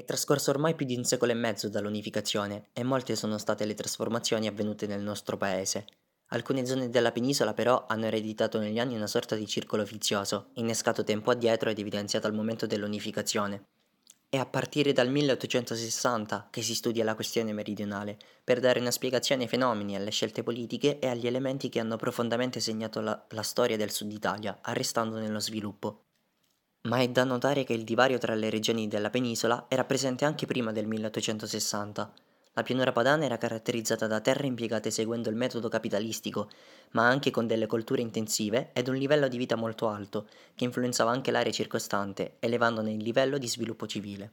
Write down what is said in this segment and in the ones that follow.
È trascorso ormai più di un secolo e mezzo dall'unificazione e molte sono state le trasformazioni avvenute nel nostro paese. Alcune zone della penisola però hanno ereditato negli anni una sorta di circolo vizioso, innescato tempo addietro ed evidenziato al momento dell'unificazione. È a partire dal 1860 che si studia la questione meridionale, per dare una spiegazione ai fenomeni, alle scelte politiche e agli elementi che hanno profondamente segnato la, la storia del Sud Italia, arrestandone lo sviluppo. Ma è da notare che il divario tra le regioni della penisola era presente anche prima del 1860. La pianura padana era caratterizzata da terre impiegate seguendo il metodo capitalistico, ma anche con delle colture intensive ed un livello di vita molto alto, che influenzava anche l'area circostante, elevandone il livello di sviluppo civile.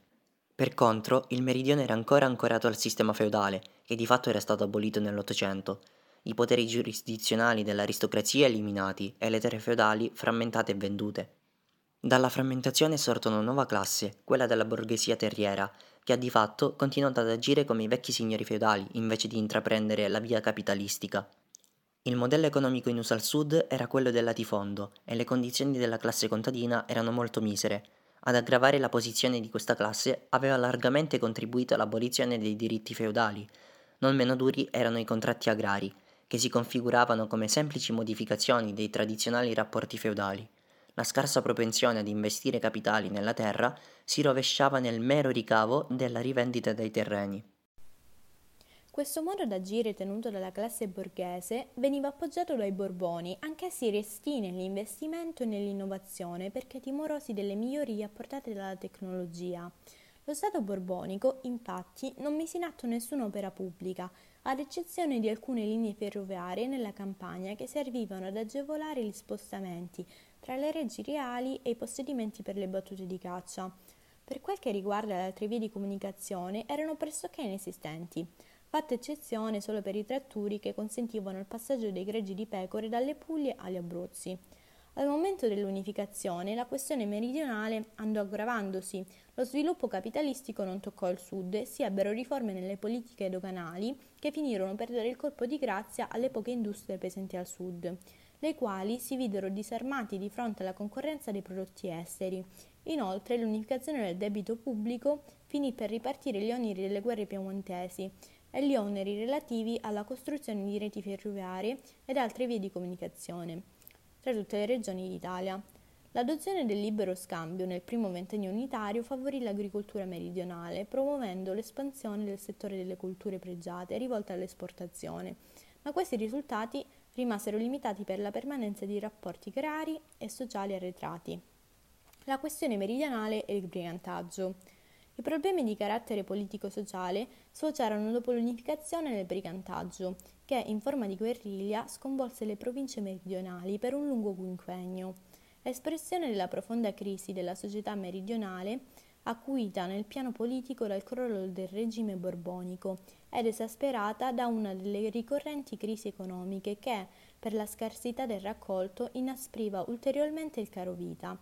Per contro, il meridione era ancora ancorato al sistema feudale, che di fatto era stato abolito nell'Ottocento, i poteri giurisdizionali dell'aristocrazia eliminati e le terre feudali frammentate e vendute. Dalla frammentazione è sorta una nuova classe, quella della borghesia terriera, che ha di fatto continuato ad agire come i vecchi signori feudali invece di intraprendere la via capitalistica. Il modello economico in uso al sud era quello del latifondo e le condizioni della classe contadina erano molto misere. Ad aggravare la posizione di questa classe aveva largamente contribuito l'abolizione dei diritti feudali. Non meno duri erano i contratti agrari, che si configuravano come semplici modificazioni dei tradizionali rapporti feudali la scarsa propensione ad investire capitali nella terra si rovesciava nel mero ricavo della rivendita dei terreni. Questo modo d'agire tenuto dalla classe borghese veniva appoggiato dai Borboni, anch'essi resti nell'investimento e nell'innovazione perché timorosi delle migliorie apportate dalla tecnologia. Lo Stato borbonico, infatti, non mise in atto nessuna opera pubblica, ad eccezione di alcune linee ferroviarie nella campagna che servivano ad agevolare gli spostamenti tra le reggi reali e i possedimenti per le battute di caccia. Per quel che riguarda le altre vie di comunicazione, erano pressoché inesistenti, fatta eccezione solo per i tratturi che consentivano il passaggio dei greggi di pecore dalle Puglie agli Abruzzi. Al momento dell'unificazione la questione meridionale andò aggravandosi, lo sviluppo capitalistico non toccò il sud e si ebbero riforme nelle politiche doganali che finirono per dare il colpo di grazia alle poche industrie presenti al sud le quali si videro disarmati di fronte alla concorrenza dei prodotti esteri. Inoltre l'unificazione del debito pubblico finì per ripartire gli oneri delle guerre piemontesi e gli oneri relativi alla costruzione di reti ferroviarie ed altre vie di comunicazione tra tutte le regioni d'Italia. L'adozione del libero scambio nel primo ventennio unitario favorì l'agricoltura meridionale, promuovendo l'espansione del settore delle culture pregiate rivolte all'esportazione, ma questi risultati rimasero limitati per la permanenza di rapporti agrari e sociali arretrati. La questione meridionale e il brigantaggio. I problemi di carattere politico-sociale sfociarono dopo l'unificazione nel brigantaggio, che in forma di guerriglia sconvolse le province meridionali per un lungo quinquennio. Espressione della profonda crisi della società meridionale acuita nel piano politico dal crollo del regime borbonico ed esasperata da una delle ricorrenti crisi economiche che, per la scarsità del raccolto, inaspriva ulteriormente il caro vita.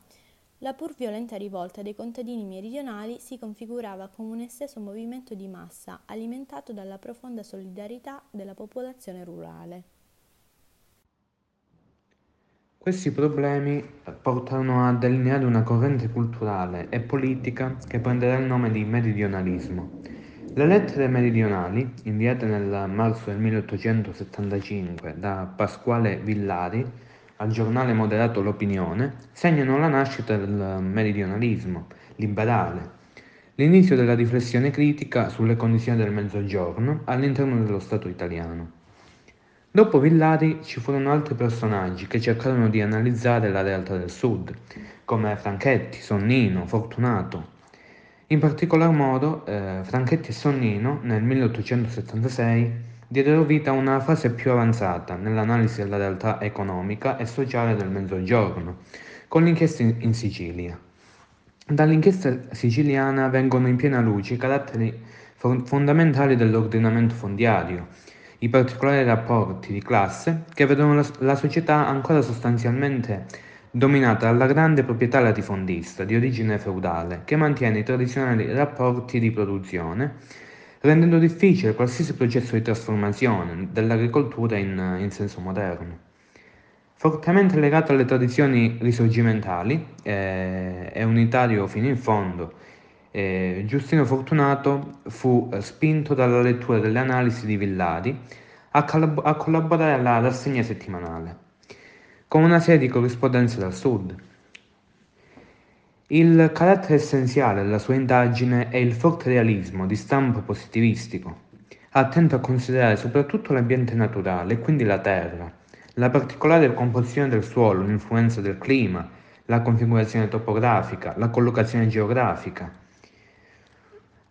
La pur violenta rivolta dei contadini meridionali si configurava come un esteso movimento di massa alimentato dalla profonda solidarietà della popolazione rurale. Questi problemi portarono a delineare una corrente culturale e politica che prenderà il nome di meridionalismo. Le lettere meridionali, inviate nel marzo del 1875 da Pasquale Villari al giornale moderato L'Opinione, segnano la nascita del meridionalismo liberale, l'inizio della riflessione critica sulle condizioni del Mezzogiorno all'interno dello Stato italiano. Dopo Villari ci furono altri personaggi che cercarono di analizzare la realtà del Sud, come Franchetti, Sonnino, Fortunato. In particolar modo eh, Franchetti e Sonnino nel 1876 diedero vita a una fase più avanzata nell'analisi della realtà economica e sociale del Mezzogiorno, con l'inchiesta in, Sicilia. Dall'inchiesta siciliana vengono in piena luce i caratteri fondamentali dell'ordinamento fondiario, i particolari rapporti di classe che vedono la, la società ancora sostanzialmente dominata dalla grande proprietà latifondista di origine feudale che mantiene i tradizionali rapporti di produzione, rendendo difficile qualsiasi processo di trasformazione dell'agricoltura in, in senso moderno. Fortemente legato alle tradizioni risorgimentali eh, unitario fino in fondo eh, Giustino Fortunato fu eh, spinto dalla lettura delle analisi di Villari a, collab- a collaborare alla rassegna settimanale, con una serie di corrispondenze dal sud. Il carattere essenziale della sua indagine è il forte realismo di stampo positivistico, attento a considerare soprattutto l'ambiente naturale quindi la terra, la particolare composizione del suolo, l'influenza del clima, la configurazione topografica, la collocazione geografica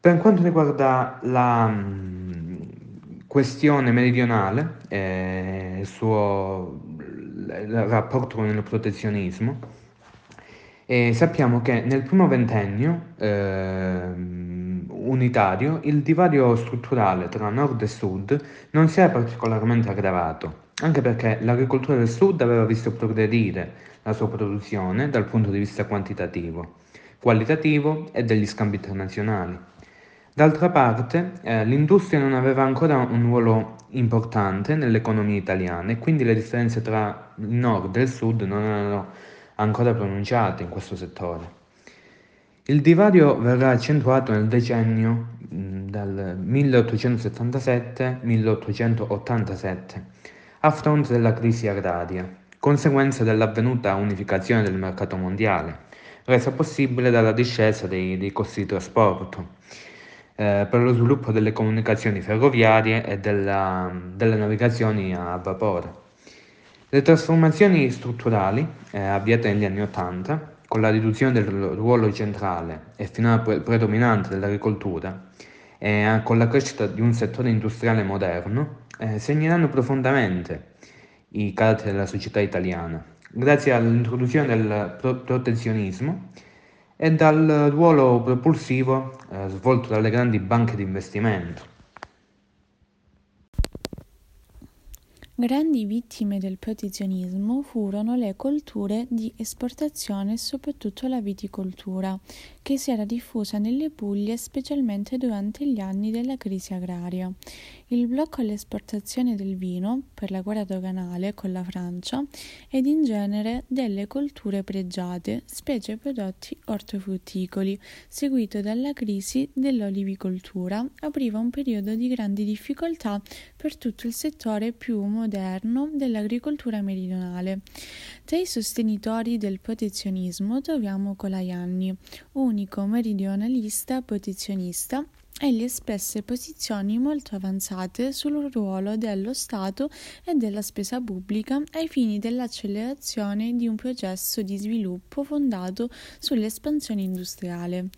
per quanto riguarda la mh, questione meridionale, eh, il suo il rapporto con il protezionismo, eh, sappiamo che nel primo ventennio eh, unitario il divario strutturale tra nord e sud non si era particolarmente aggravato, anche perché l'agricoltura del sud aveva visto progredire la sua produzione dal punto di vista quantitativo, qualitativo e degli scambi internazionali. D'altra parte, eh, l'industria non aveva ancora un ruolo importante nell'economia italiana e quindi le differenze tra il nord e il sud non erano ancora pronunciate in questo settore. Il divario verrà accentuato nel decennio mh, dal 1877-1887 a fronte della crisi agraria, conseguenza dell'avvenuta unificazione del mercato mondiale, resa possibile dalla discesa dei, dei costi di trasporto eh, per lo sviluppo delle comunicazioni ferroviarie e della, delle navigazioni a vapore. Le trasformazioni strutturali eh, avviate negli anni Ottanta, con la riduzione del ruolo centrale e finora pre- predominante dell'agricoltura e con la crescita di un settore industriale moderno, eh, segneranno profondamente i caratteri della società italiana, grazie all'introduzione del pro- protezionismo e dal ruolo propulsivo eh, svolto dalle grandi banche di investimento. Grandi vittime del protezionismo furono le colture di esportazione e soprattutto la viticoltura, che si era diffusa nelle Puglie specialmente durante gli anni della crisi agraria. Il blocco all'esportazione del vino per la guerra doganale con la Francia ed in genere delle colture pregiate, specie prodotti ortofrutticoli, seguito dalla crisi dell'olivicoltura, apriva un periodo di grandi difficoltà per tutto il settore più moderno dell'agricoltura meridionale. Tra i sostenitori del protezionismo troviamo Colaianni, unico meridionalista protezionista Egli espresse posizioni molto avanzate sul ruolo dello Stato e della spesa pubblica ai fini dell'accelerazione di un processo di sviluppo fondato sull'espansione industriale.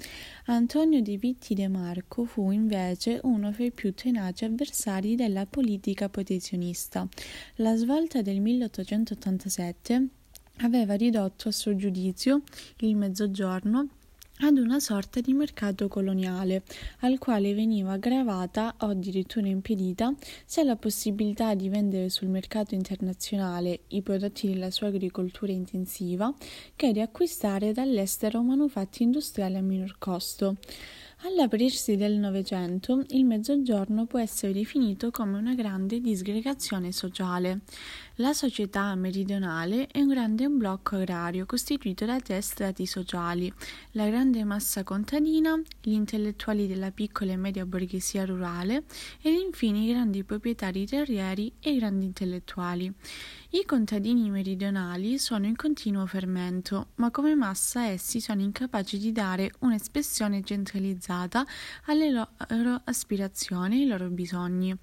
Antonio De Vitti De Marco fu invece uno fra i più tenaci avversari della politica protezionista. La svolta del 1887 aveva ridotto a suo giudizio il Mezzogiorno ad una sorta di mercato coloniale, al quale veniva aggravata o addirittura impedita sia la possibilità di vendere sul mercato internazionale i prodotti della sua agricoltura intensiva, che di acquistare dall'estero manufatti industriali a minor costo. All'aprirsi del Novecento, il Mezzogiorno può essere definito come una grande disgregazione sociale. La società meridionale è un grande blocco agrario costituito da tre strati sociali: la grande massa contadina, gli intellettuali della piccola e media borghesia rurale ed infine i grandi proprietari terrieri e i grandi intellettuali. I contadini meridionali sono in continuo fermento, ma come massa essi sono incapaci di dare un'espressione centralizzata alle loro aspirazioni e ai loro bisogni.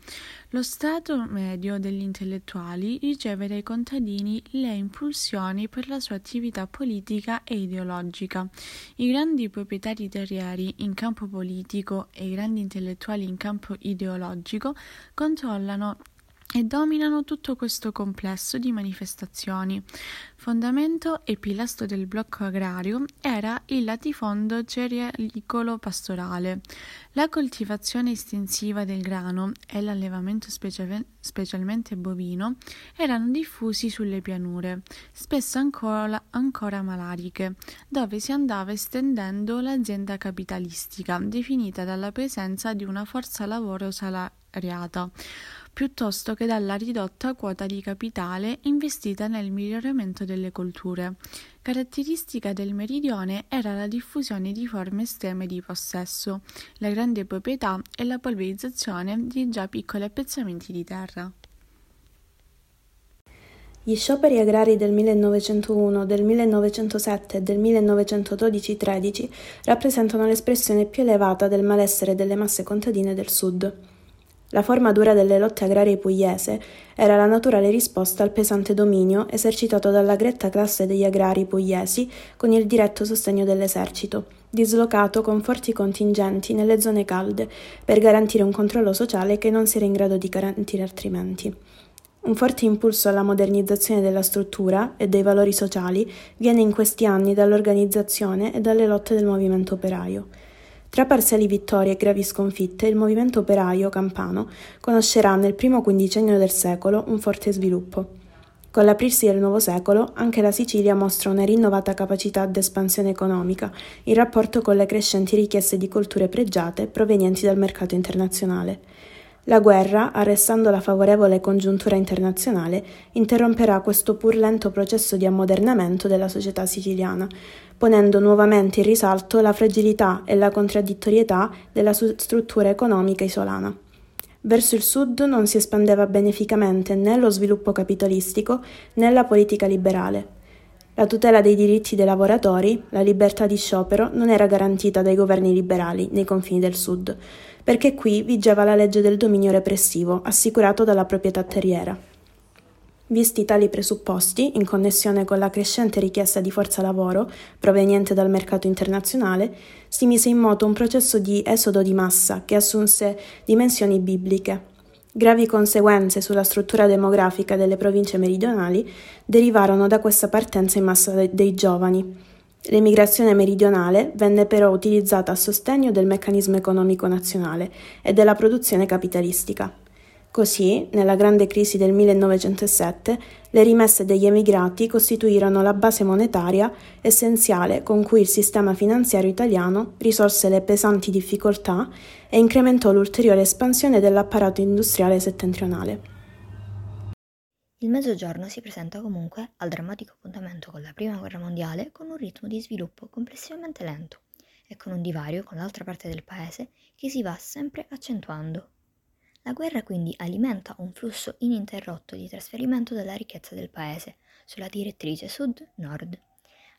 Lo strato medio degli intellettuali riceve dai contadini le impulsioni per la sua attività politica e ideologica. I grandi proprietari terrieri in campo politico e i grandi intellettuali in campo ideologico controllano e dominano tutto questo complesso di manifestazioni. Fondamento e pilastro del blocco agrario era il latifondo cerealicolo pastorale. La coltivazione estensiva del grano e l'allevamento special- specialmente bovino erano diffusi sulle pianure, spesso ancora, ancora malariche, dove si andava estendendo l'azienda capitalistica, definita dalla presenza di una forza lavoro salariata piuttosto che dalla ridotta quota di capitale investita nel miglioramento delle colture. Caratteristica del meridione era la diffusione di forme estreme di possesso, la grande proprietà e la polverizzazione di già piccoli appezzamenti di terra. Gli scioperi agrari del 1901, del 1907 e del 1912-13 rappresentano l'espressione più elevata del malessere delle masse contadine del Sud. La forma dura delle lotte agrarie pugliese era la naturale risposta al pesante dominio esercitato dalla gretta classe degli agrari pugliesi con il diretto sostegno dell'esercito, dislocato con forti contingenti nelle zone calde per garantire un controllo sociale che non si era in grado di garantire altrimenti. Un forte impulso alla modernizzazione della struttura e dei valori sociali viene in questi anni dall'organizzazione e dalle lotte del movimento operaio. Tra parziali vittorie e gravi sconfitte, il movimento operaio campano conoscerà nel primo quindicennio del secolo un forte sviluppo. Con l'aprirsi del nuovo secolo, anche la Sicilia mostra una rinnovata capacità d'espansione economica in rapporto con le crescenti richieste di colture pregiate provenienti dal mercato internazionale. La guerra, arrestando la favorevole congiuntura internazionale, interromperà questo pur lento processo di ammodernamento della società siciliana, ponendo nuovamente in risalto la fragilità e la contraddittorietà della struttura economica isolana. Verso il sud non si espandeva beneficamente né lo sviluppo capitalistico né la politica liberale. La tutela dei diritti dei lavoratori, la libertà di sciopero, non era garantita dai governi liberali nei confini del sud, perché qui vigeva la legge del dominio repressivo, assicurato dalla proprietà terriera. Visti tali presupposti, in connessione con la crescente richiesta di forza lavoro proveniente dal mercato internazionale, si mise in moto un processo di esodo di massa che assunse dimensioni bibliche. Gravi conseguenze sulla struttura demografica delle province meridionali derivarono da questa partenza in massa dei giovani, L'emigrazione meridionale venne però utilizzata a sostegno del meccanismo economico nazionale e della produzione capitalistica. Così, nella grande crisi del 1907, le rimesse degli emigrati costituirono la base monetaria essenziale con cui il sistema finanziario italiano risolse le pesanti difficoltà e incrementò l'ulteriore espansione dell'apparato industriale settentrionale. Il Mezzogiorno si presenta comunque al drammatico appuntamento con la Prima Guerra Mondiale con un ritmo di sviluppo complessivamente lento e con un divario con l'altra parte del paese che si va sempre accentuando. La guerra quindi alimenta un flusso ininterrotto di trasferimento della ricchezza del paese sulla direttrice sud-nord,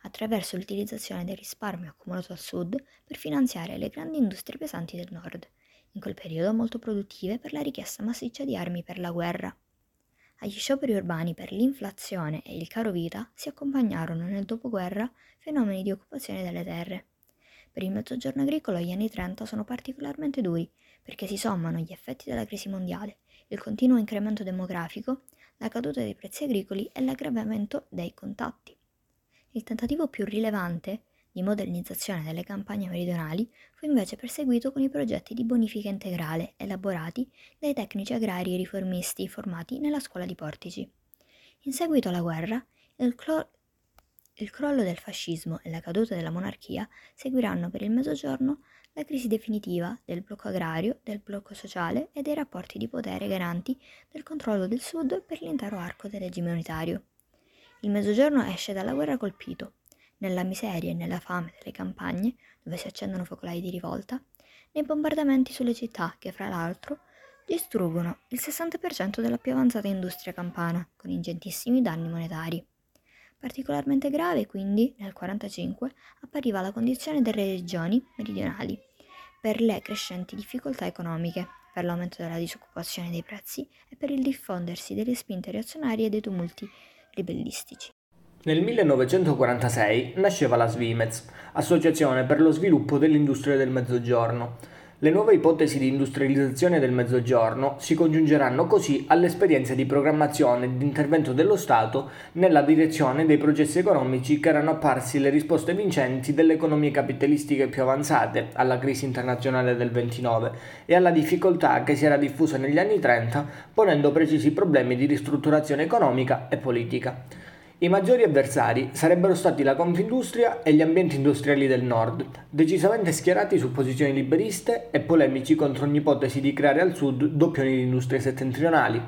attraverso l'utilizzazione del risparmio accumulato al sud per finanziare le grandi industrie pesanti del nord, in quel periodo molto produttive per la richiesta massiccia di armi per la guerra. Agli scioperi urbani per l'inflazione e il caro vita si accompagnarono nel dopoguerra fenomeni di occupazione delle terre. Per il mezzogiorno agricolo gli anni 30 sono particolarmente duri perché si sommano gli effetti della crisi mondiale, il continuo incremento demografico, la caduta dei prezzi agricoli e l'aggravamento dei contatti. Il tentativo più rilevante di modernizzazione delle campagne meridionali fu invece perseguito con i progetti di bonifica integrale elaborati dai tecnici agrari riformisti formati nella scuola di Portici. In seguito alla guerra, il, clo- il crollo del fascismo e la caduta della monarchia seguiranno per il Mezzogiorno la crisi definitiva del blocco agrario, del blocco sociale e dei rapporti di potere garanti del controllo del Sud per l'intero arco del regime unitario. Il Mezzogiorno esce dalla guerra colpito, nella miseria e nella fame delle campagne, dove si accendono focolai di rivolta, nei bombardamenti sulle città che, fra l'altro, distruggono il 60% della più avanzata industria campana, con ingentissimi danni monetari. Particolarmente grave, quindi, nel 1945 appariva la condizione delle regioni meridionali, per le crescenti difficoltà economiche, per l'aumento della disoccupazione dei prezzi e per il diffondersi delle spinte reazionarie e dei tumulti ribellistici. Nel 1946 nasceva la Svimez, Associazione per lo sviluppo dell'industria del Mezzogiorno. Le nuove ipotesi di industrializzazione del Mezzogiorno si congiungeranno così all'esperienza di programmazione e di intervento dello Stato nella direzione dei processi economici che erano apparsi le risposte vincenti delle economie capitalistiche più avanzate alla crisi internazionale del 29 e alla difficoltà che si era diffusa negli anni 30 ponendo precisi problemi di ristrutturazione economica e politica. I maggiori avversari sarebbero stati la Confindustria e gli ambienti industriali del nord, decisamente schierati su posizioni liberiste e polemici contro ogni ipotesi di creare al sud doppioni di industrie settentrionali.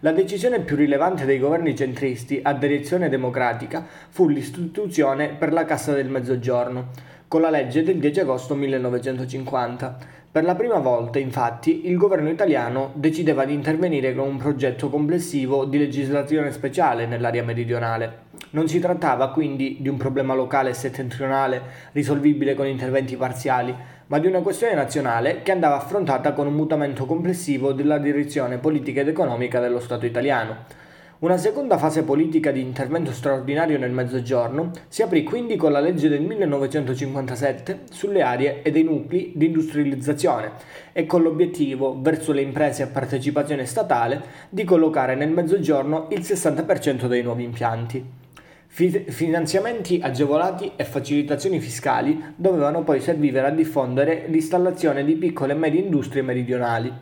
La decisione più rilevante dei governi centristi a direzione democratica fu l'istituzione per la Cassa del Mezzogiorno, con la legge del 10 agosto 1950. Per la prima volta, infatti, il governo italiano decideva di intervenire con un progetto complessivo di legislazione speciale nell'area meridionale. Non si trattava quindi di un problema locale e settentrionale risolvibile con interventi parziali, ma di una questione nazionale che andava affrontata con un mutamento complessivo della direzione politica ed economica dello Stato italiano. Una seconda fase politica di intervento straordinario nel Mezzogiorno si aprì quindi con la legge del 1957 sulle aree e dei nuclei di industrializzazione e con l'obiettivo, verso le imprese a partecipazione statale, di collocare nel Mezzogiorno il 60% dei nuovi impianti. Finanziamenti agevolati e facilitazioni fiscali dovevano poi servire a diffondere l'installazione di piccole e medie industrie meridionali.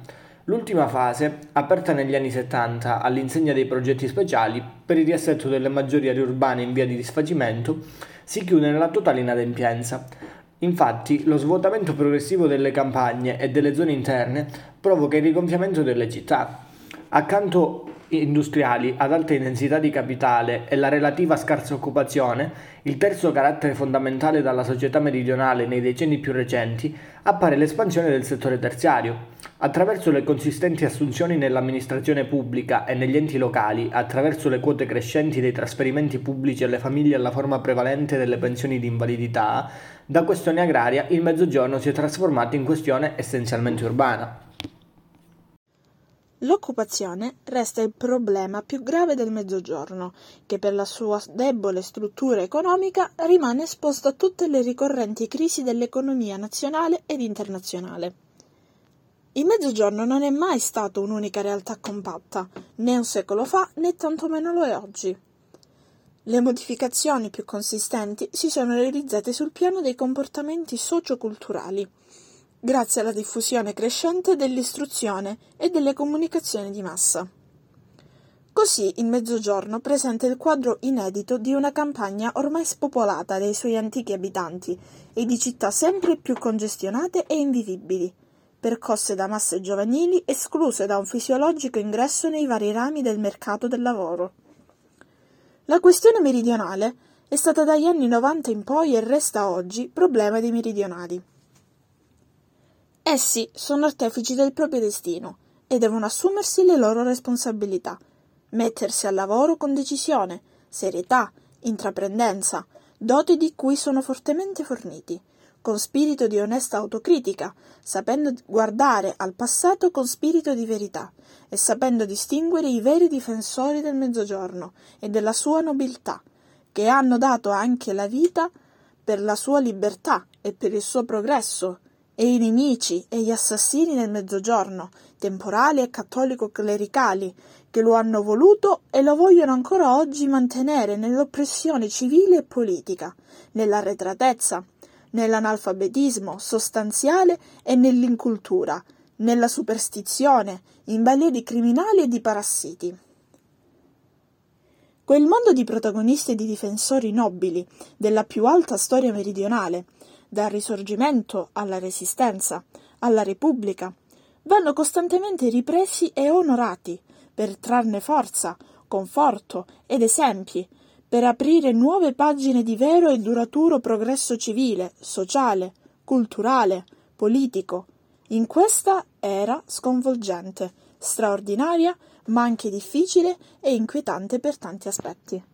L'ultima fase, aperta negli anni 70 all'insegna dei progetti speciali per il riassetto delle maggiori aree urbane in via di disfacimento, si chiude nella totale inadempienza. Infatti, lo svuotamento progressivo delle campagne e delle zone interne provoca il rigonfiamento delle città. Accanto industriali ad alta intensità di capitale e la relativa scarsa occupazione, il terzo carattere fondamentale della società meridionale nei decenni più recenti, appare l'espansione del settore terziario. Attraverso le consistenti assunzioni nell'amministrazione pubblica e negli enti locali, attraverso le quote crescenti dei trasferimenti pubblici alle famiglie alla forma prevalente delle pensioni di invalidità, da questione agraria il Mezzogiorno si è trasformato in questione essenzialmente urbana. L'occupazione resta il problema più grave del Mezzogiorno, che per la sua debole struttura economica rimane esposto a tutte le ricorrenti crisi dell'economia nazionale ed internazionale. Il Mezzogiorno non è mai stato un'unica realtà compatta, né un secolo fa né tantomeno lo è oggi. Le modificazioni più consistenti si sono realizzate sul piano dei comportamenti socioculturali grazie alla diffusione crescente dell'istruzione e delle comunicazioni di massa. Così il Mezzogiorno presenta il quadro inedito di una campagna ormai spopolata dai suoi antichi abitanti e di città sempre più congestionate e invivibili, percosse da masse giovanili escluse da un fisiologico ingresso nei vari rami del mercato del lavoro. La questione meridionale è stata dagli anni 90 in poi e resta oggi problema dei meridionali. Essi sono artefici del proprio destino e devono assumersi le loro responsabilità, mettersi al lavoro con decisione, serietà, intraprendenza, doti di cui sono fortemente forniti, con spirito di onesta autocritica, sapendo guardare al passato con spirito di verità e sapendo distinguere i veri difensori del mezzogiorno e della sua nobiltà, che hanno dato anche la vita per la sua libertà e per il suo progresso e i nemici e gli assassini del mezzogiorno, temporali e cattolico-clericali, che lo hanno voluto e lo vogliono ancora oggi mantenere nell'oppressione civile e politica, nell'arretratezza, nell'analfabetismo sostanziale e nell'incultura, nella superstizione, in balia di criminali e di parassiti. Quel mondo di protagonisti e di difensori nobili della più alta storia meridionale, dal Risorgimento alla Resistenza, alla Repubblica, vanno costantemente ripresi e onorati per trarne forza, conforto ed esempi, per aprire nuove pagine di vero e duraturo progresso civile, sociale, culturale, politico, in questa era sconvolgente, straordinaria, ma anche difficile e inquietante per tanti aspetti.